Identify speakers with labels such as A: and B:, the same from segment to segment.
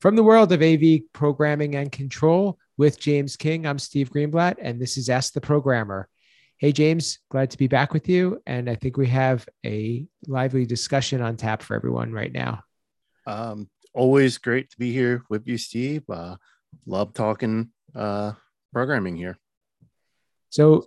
A: From the world of AV programming and control with James King, I'm Steve Greenblatt, and this is Ask the Programmer. Hey, James, glad to be back with you. And I think we have a lively discussion on tap for everyone right now.
B: Um, always great to be here with you, Steve. Uh, love talking uh, programming here.
A: So,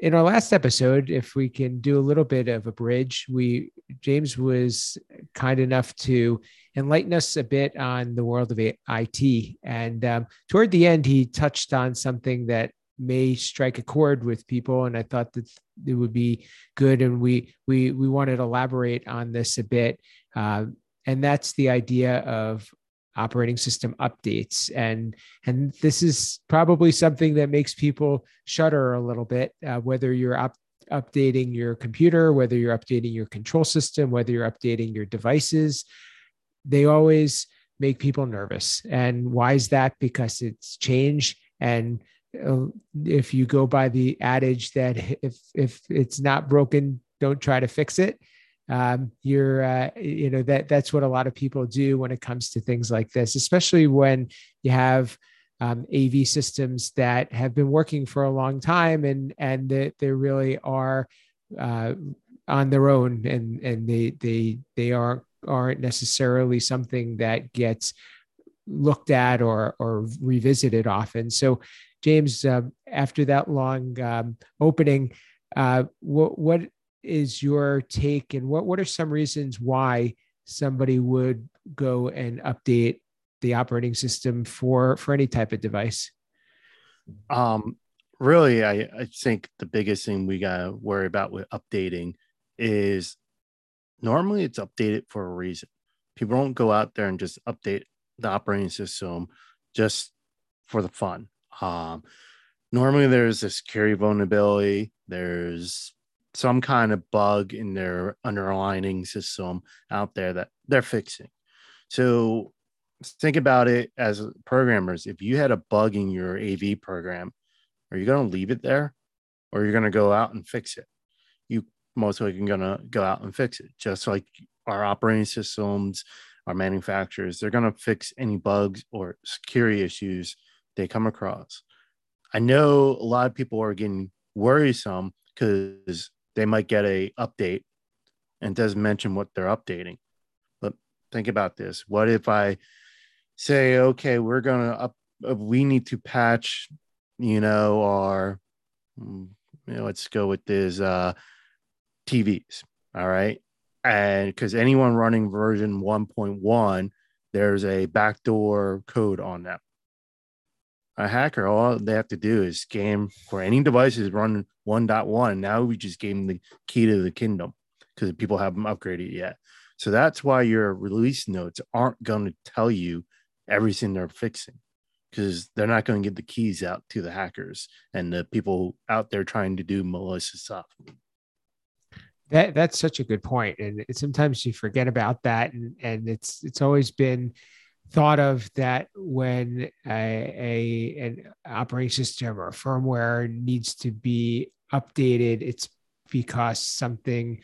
A: in our last episode, if we can do a little bit of a bridge, we James was kind enough to enlighten us a bit on the world of IT. And um, toward the end, he touched on something that may strike a chord with people, and I thought that it would be good. And we we we wanted to elaborate on this a bit, uh, and that's the idea of operating system updates and and this is probably something that makes people shudder a little bit uh, whether you're up updating your computer whether you're updating your control system whether you're updating your devices they always make people nervous. And why is that? Because it's change. And uh, if you go by the adage that if if it's not broken, don't try to fix it. Um, you're uh, you know that that's what a lot of people do when it comes to things like this, especially when you have um, AV systems that have been working for a long time and and that they really are uh, on their own and and they they they aren't aren't necessarily something that gets looked at or or revisited often. So, James, uh, after that long um, opening, uh, what what is your take, and what what are some reasons why somebody would go and update the operating system for for any type of device?
B: Um, really, I I think the biggest thing we gotta worry about with updating is normally it's updated for a reason. People don't go out there and just update the operating system just for the fun. Um, normally there's a security vulnerability, there's some kind of bug in their underlining system out there that they're fixing. So think about it as programmers. If you had a bug in your AV program, are you going to leave it there or you're going to go out and fix it? You most likely going to go out and fix it. Just like our operating systems, our manufacturers, they're going to fix any bugs or security issues they come across. I know a lot of people are getting worrisome because they might get a update and doesn't mention what they're updating. But think about this: what if I say, okay, we're going to up, uh, we need to patch, you know, our, mm, you know, let's go with this. Uh, TVs. All right. And because anyone running version 1.1, there's a backdoor code on them. A hacker, all they have to do is scan for any devices running 1.1. Now we just gave them the key to the kingdom because people haven't upgraded yet. So that's why your release notes aren't going to tell you everything they're fixing because they're not going to get the keys out to the hackers and the people out there trying to do malicious stuff.
A: That that's such a good point, and sometimes you forget about that, and and it's it's always been thought of that when a, a an operating system or firmware needs to be updated, it's because something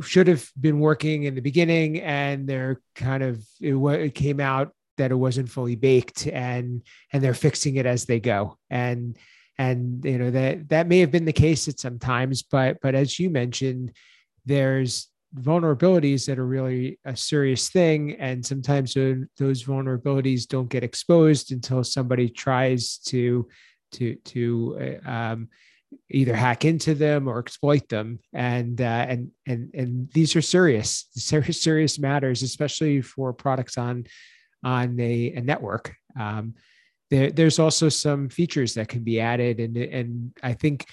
A: should have been working in the beginning, and they're kind of it, it came out that it wasn't fully baked, and and they're fixing it as they go, and and you know that that may have been the case at some times but but as you mentioned there's vulnerabilities that are really a serious thing. And sometimes those vulnerabilities don't get exposed until somebody tries to to to uh, um, either hack into them or exploit them. And uh, and and and these are serious serious serious matters especially for products on on a, a network. Um, there, there's also some features that can be added. And and i think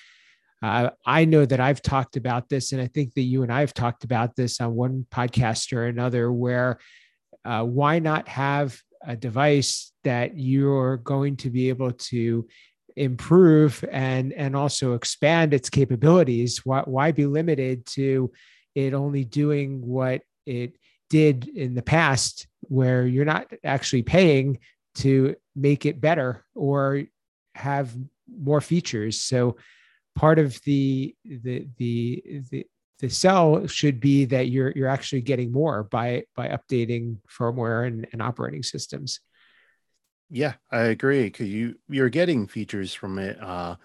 A: uh, i know that i've talked about this and i think that you and i have talked about this on one podcast or another where uh, why not have a device that you're going to be able to improve and and also expand its capabilities why, why be limited to it only doing what it did in the past where you're not actually paying to make it better or have more features. So part of the the the the the sell should be that you're you're actually getting more by by updating firmware and, and operating systems.
B: Yeah, I agree because you you're getting features from it, uh,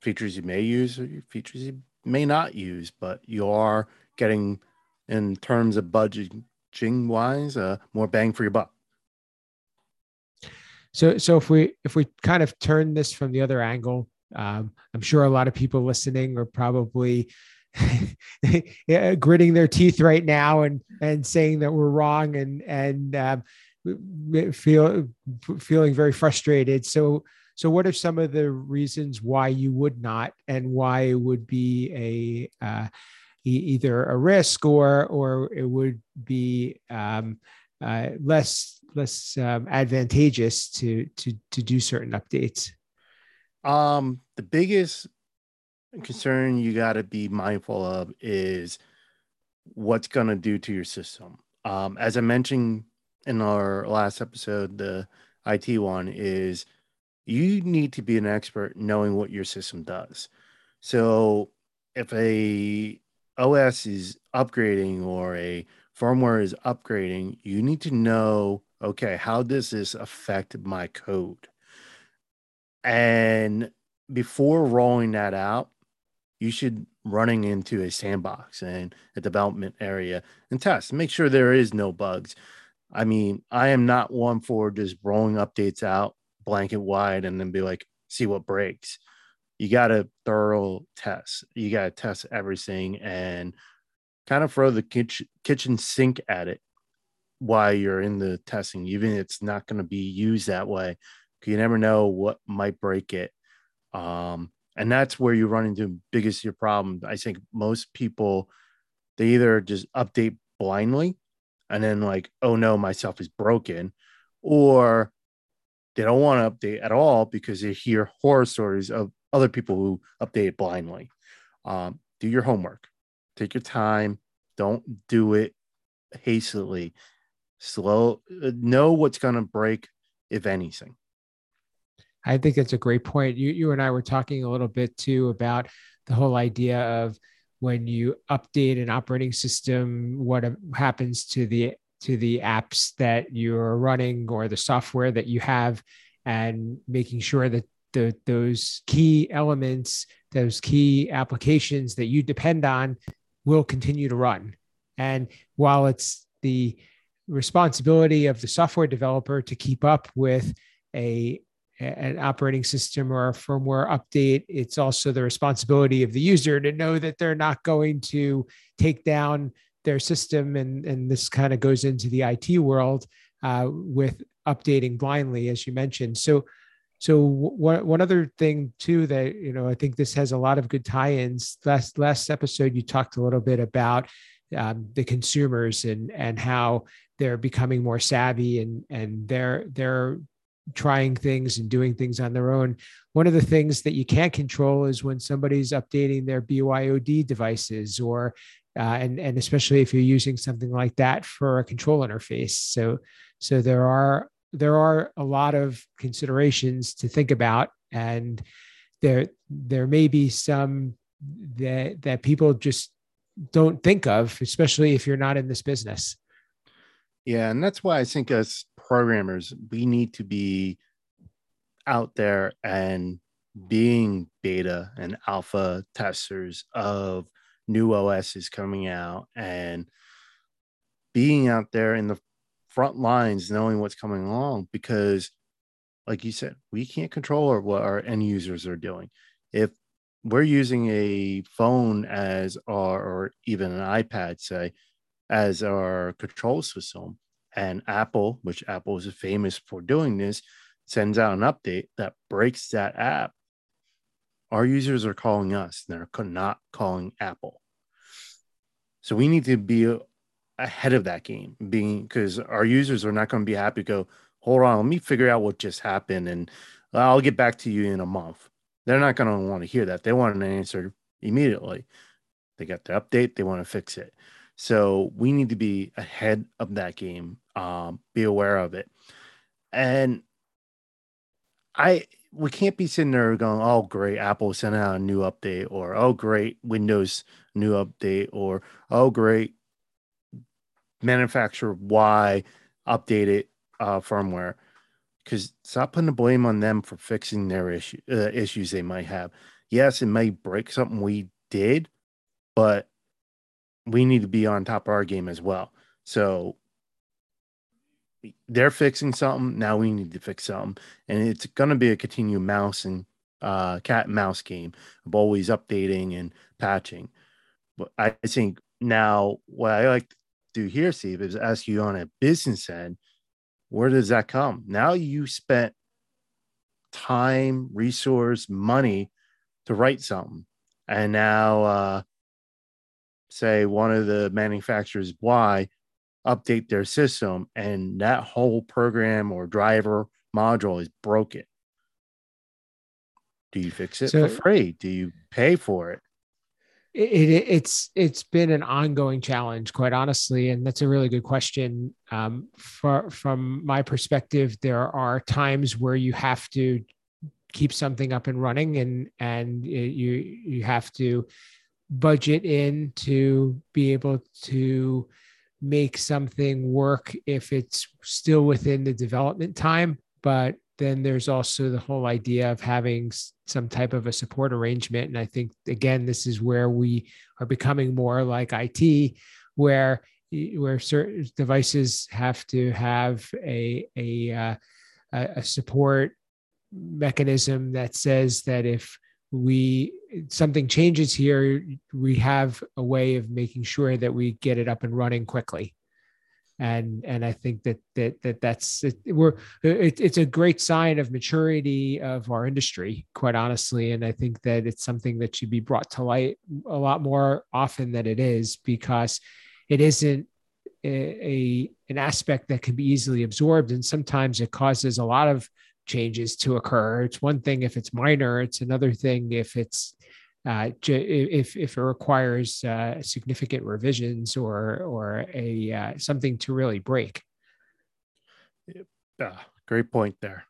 B: features you may use, or features you may not use, but you are getting, in terms of budgeting wise, uh, more bang for your buck.
A: So, so if we if we kind of turn this from the other angle, um, I'm sure a lot of people listening are probably gritting their teeth right now and and saying that we're wrong and and um, feel feeling very frustrated. So, so what are some of the reasons why you would not, and why it would be a uh, either a risk or or it would be um, uh, less less um, advantageous to to to do certain updates?
B: Um, the biggest concern you got to be mindful of is what's going to do to your system. Um, as I mentioned in our last episode, the IT one is you need to be an expert knowing what your system does. So if a OS is upgrading or a firmware is upgrading, you need to know okay, how does this affect my code? And before rolling that out, you should running into a sandbox and a development area and test. Make sure there is no bugs. I mean, I am not one for just rolling updates out blanket wide and then be like, see what breaks. You got to thorough test. You got to test everything and kind of throw the kitchen, kitchen sink at it while you're in the testing, even if it's not going to be used that way. You never know what might break it. Um, and that's where you run into biggest your problem. I think most people they either just update blindly and then like, oh no, my stuff is broken, or they don't want to update at all because they hear horror stories of other people who update blindly. Um, do your homework, take your time, don't do it hastily slow uh, know what's going to break if anything
A: i think that's a great point. You you and i were talking a little bit too about the whole idea of when you update an operating system what happens to the to the apps that you're running or the software that you have and making sure that the, those key elements those key applications that you depend on will continue to run. And while it's the responsibility of the software developer to keep up with a an operating system or a firmware update it's also the responsibility of the user to know that they're not going to take down their system and and this kind of goes into the IT world uh, with updating blindly as you mentioned. So so one, one other thing too that you know I think this has a lot of good tie-ins. Last last episode you talked a little bit about um, the consumers and and how they're becoming more savvy and and they're they're trying things and doing things on their own. One of the things that you can't control is when somebody's updating their BYOD devices or uh, and and especially if you're using something like that for a control interface. So so there are there are a lot of considerations to think about and there there may be some that that people just don't think of especially if you're not in this business
B: yeah, and that's why I think as programmers, we need to be out there and being beta and alpha testers of new OSs coming out and being out there in the front lines knowing what's coming along because like you said we can't control what our end users are doing if we're using a phone as our or even an ipad say as our control system. And Apple, which Apple is famous for doing this, sends out an update that breaks that app. Our users are calling us, and they're not calling Apple. So we need to be ahead of that game, being because our users are not going to be happy. to Go, hold on, let me figure out what just happened, and I'll get back to you in a month. They're not going to want to hear that. They want an answer immediately. They got the update, they want to fix it. So we need to be ahead of that game, um, be aware of it. And I we can't be sitting there going, oh great, Apple sent out a new update, or oh great, Windows new update, or oh great, manufacturer Y updated uh, firmware. because stop putting the blame on them for fixing their issue uh, issues they might have. Yes, it may break something we did, but we need to be on top of our game as well. So they're fixing something. Now we need to fix something, and it's going to be a continued mouse and uh, cat and mouse game of always updating and patching. But I think now what I like to do here, Steve, is ask you on a business end, where does that come? Now you spent time, resource, money to write something, and now uh, say one of the manufacturers Y update their system and that whole program or driver module is broken. Do you fix it so, for free? Do you pay for it?
A: It, it, it's it's been an ongoing challenge, quite honestly, and that's a really good question. Um, for, from my perspective, there are times where you have to keep something up and running, and and you you have to budget in to be able to make something work if it's still within the development time. But then there's also the whole idea of having some type of a support arrangement. And I think, again, this is where we are becoming more like IT, where where certain devices have to have a a, uh, a support mechanism that says that if we something changes here we have a way of making sure that we get it up and running quickly. And and i think that that, that that's it, we're it, it's a great sign of maturity of our industry quite honestly. And i think that it's something that should be brought to light a lot more often than it is because it isn't a, a an aspect that can be easily absorbed. And sometimes it causes a lot of changes to occur. It's one thing if it's minor, it's another thing if it's uh, if if it requires uh, significant revisions or or a uh, something to really break.
B: Yeah, great point there.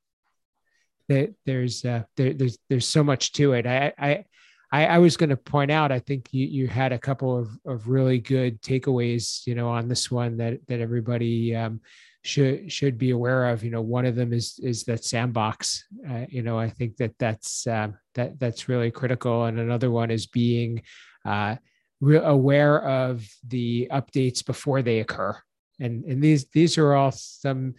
A: There's uh, there, there's there's so much to it. I I I, I was going to point out. I think you you had a couple of of really good takeaways. You know, on this one that that everybody um, should should be aware of. You know, one of them is is that sandbox. Uh, you know, I think that that's um, that that's really critical, and another one is being uh, re- aware of the updates before they occur. And and these these are all some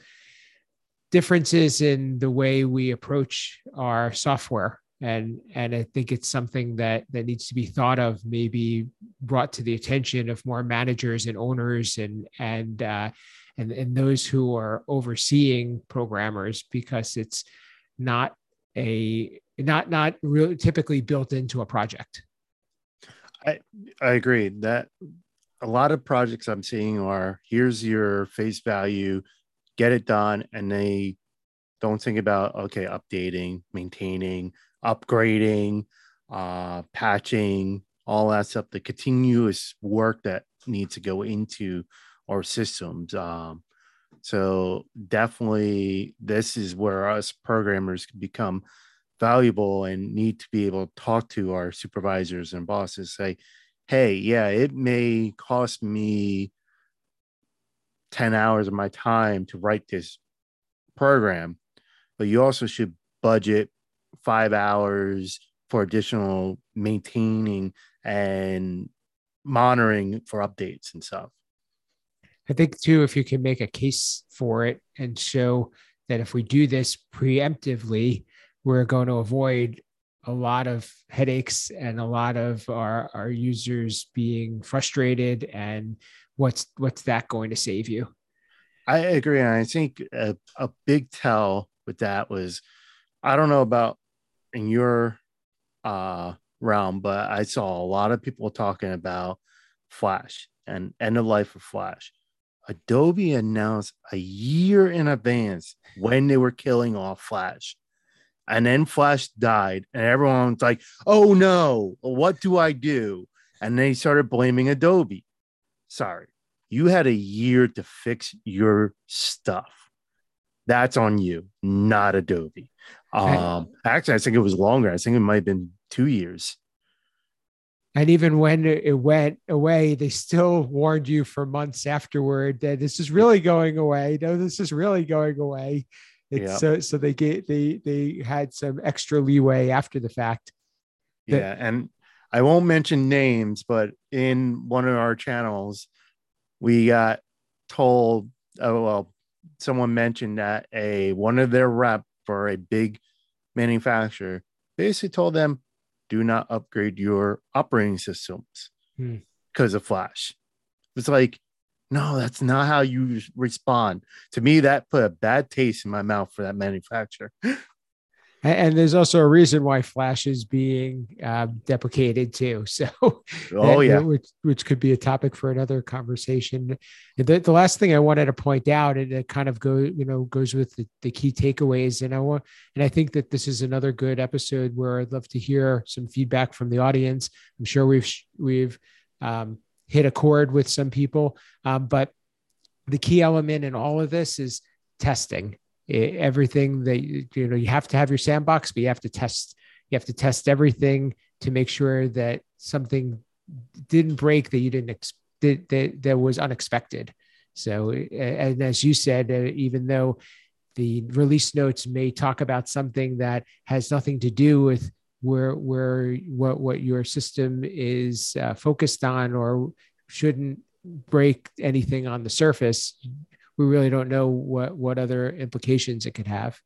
A: differences in the way we approach our software and and i think it's something that that needs to be thought of maybe brought to the attention of more managers and owners and and uh, and, and those who are overseeing programmers because it's not a not not really typically built into a project.
B: I i agree that a lot of projects i'm seeing are here's your face value get it done and they don't think about okay updating maintaining upgrading uh patching all that stuff the continuous work that needs to go into or systems. Um, so definitely, this is where us programmers can become valuable and need to be able to talk to our supervisors and bosses. Say, hey, yeah, it may cost me 10 hours of my time to write this program, but you also should budget five hours for additional maintaining and monitoring for updates and stuff.
A: I think too, if you can make a case for it and show that if we do this preemptively, we're going to avoid a lot of headaches and a lot of our, our users being frustrated and what's what's that going to save you?
B: I agree and i think a, a big tell with that was i don't know about in your uh realm but i saw a lot of people talking about flash and end of life of flash Adobe announced a year in advance when they were killing off Flash. And then Flash died, and everyone's like, oh no, what do I do? And they started blaming Adobe. Sorry, you had a year to fix your stuff. That's on you, not Adobe. Um, actually, I think it was longer. I think it might have been two years.
A: And even when it went away, they still warned you for months afterward that this is really going away. No, this is really going away. It's so so they get they they had some extra leeway after the fact.
B: That- yeah, and I won't mention names, but in one of our channels, we got told. Oh well, someone mentioned that a one of their rep for a big manufacturer basically told them, "Do not upgrade your operating systems because hmm. of Flash." It's like no, that's not how you respond. To me, that put a bad taste in my mouth for that manufacturer.
A: And there's also a reason why Flash is being um, deprecated too. So,
B: oh yeah,
A: which, which could be a topic for another conversation. The, the last thing I wanted to point out, and it kind of go, you know, goes with the, the key takeaways. And I want, and I think that this is another good episode where I'd love to hear some feedback from the audience. I'm sure we've we've um, hit a chord with some people. Um, but the key element in all of this is testing. Everything that you know, you have to have your sandbox, but you have to test. You have to test everything to make sure that something didn't break that you didn't expect that, that, that was unexpected. So, and as you said, uh, even though the release notes may talk about something that has nothing to do with where where what what your system is uh, focused on or shouldn't break anything on the surface we really don't know what what other implications it could have.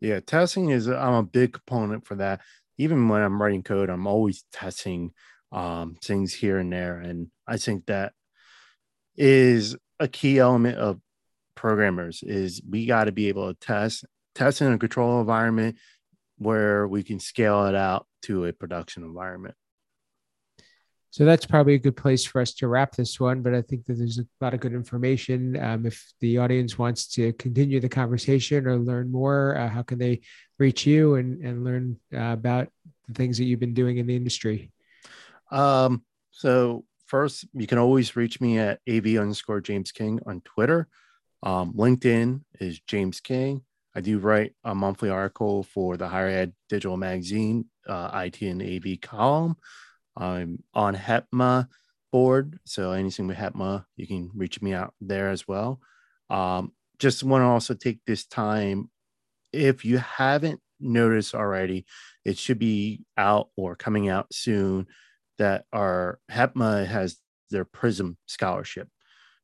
B: Yeah testing is i'm a big component for that. Even when i'm writing code i'm always testing um, things here and there. And i think that is a key element of programmers is we got to be able to test test in a control environment where we can scale it out to a production environment.
A: So that's probably a good place for us to wrap this one. But I think that there's a lot of good information. Um, if the audience wants to continue the conversation or learn more, uh, how can they reach you and, and learn uh, about the things that you've been doing in the industry?
B: Um, so first, you can always reach me at av underscore James King on Twitter. Um, LinkedIn is James King. I do write a monthly article for the Higher Ed Digital Magazine, uh, IT and AV column. I'm on HETMA board, so anything with HETMA, you can reach me out there as well. Um, just want to also take this time, if you haven't noticed already, it should be out or coming out soon that our HETMA has their Prism scholarship.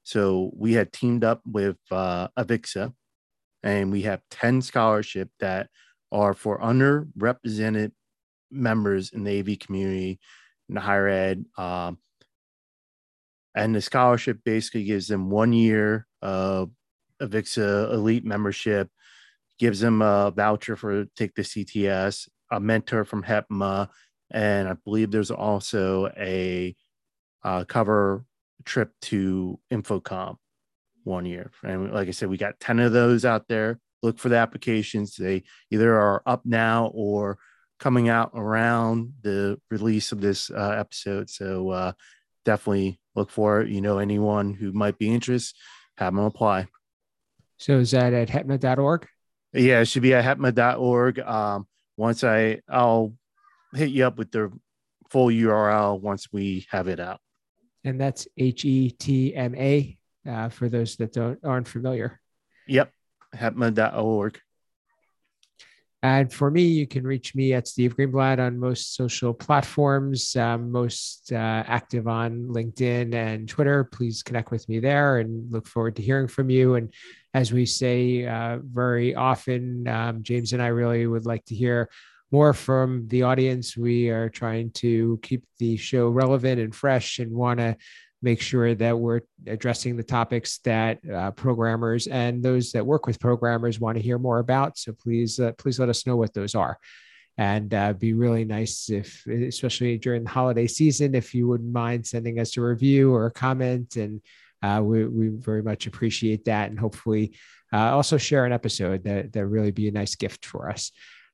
B: So we had teamed up with uh, Avixa, and we have 10 scholarship that are for underrepresented members in the AV community in higher ed. Um, and the scholarship basically gives them one year of Avixa Elite membership, gives them a voucher for take the CTS, a mentor from HETMA, and I believe there's also a uh, cover trip to InfoComm one year. And like I said, we got 10 of those out there. Look for the applications. They either are up now or coming out around the release of this uh, episode. So uh, definitely look for it. You know, anyone who might be interested, have them apply.
A: So is that at hetma.org?
B: Yeah, it should be at hetma.org. Um, once I, I'll hit you up with the full URL once we have it out.
A: And that's H E T M A uh, for those that don't aren't familiar.
B: Yep, hetma.org.
A: And for me, you can reach me at Steve Greenblatt on most social platforms, um, most uh, active on LinkedIn and Twitter. Please connect with me there and look forward to hearing from you. And as we say uh, very often, um, James and I really would like to hear more from the audience. We are trying to keep the show relevant and fresh and want to make sure that we're addressing the topics that uh, programmers and those that work with programmers want to hear more about. So please, uh, please let us know what those are. And uh, be really nice if, especially during the holiday season, if you wouldn't mind sending us a review or a comment. And uh, we, we very much appreciate that. And hopefully, uh, also share an episode that that really be a nice gift for us.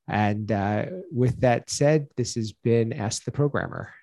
A: And uh, with that said, this has been Ask the Programmer.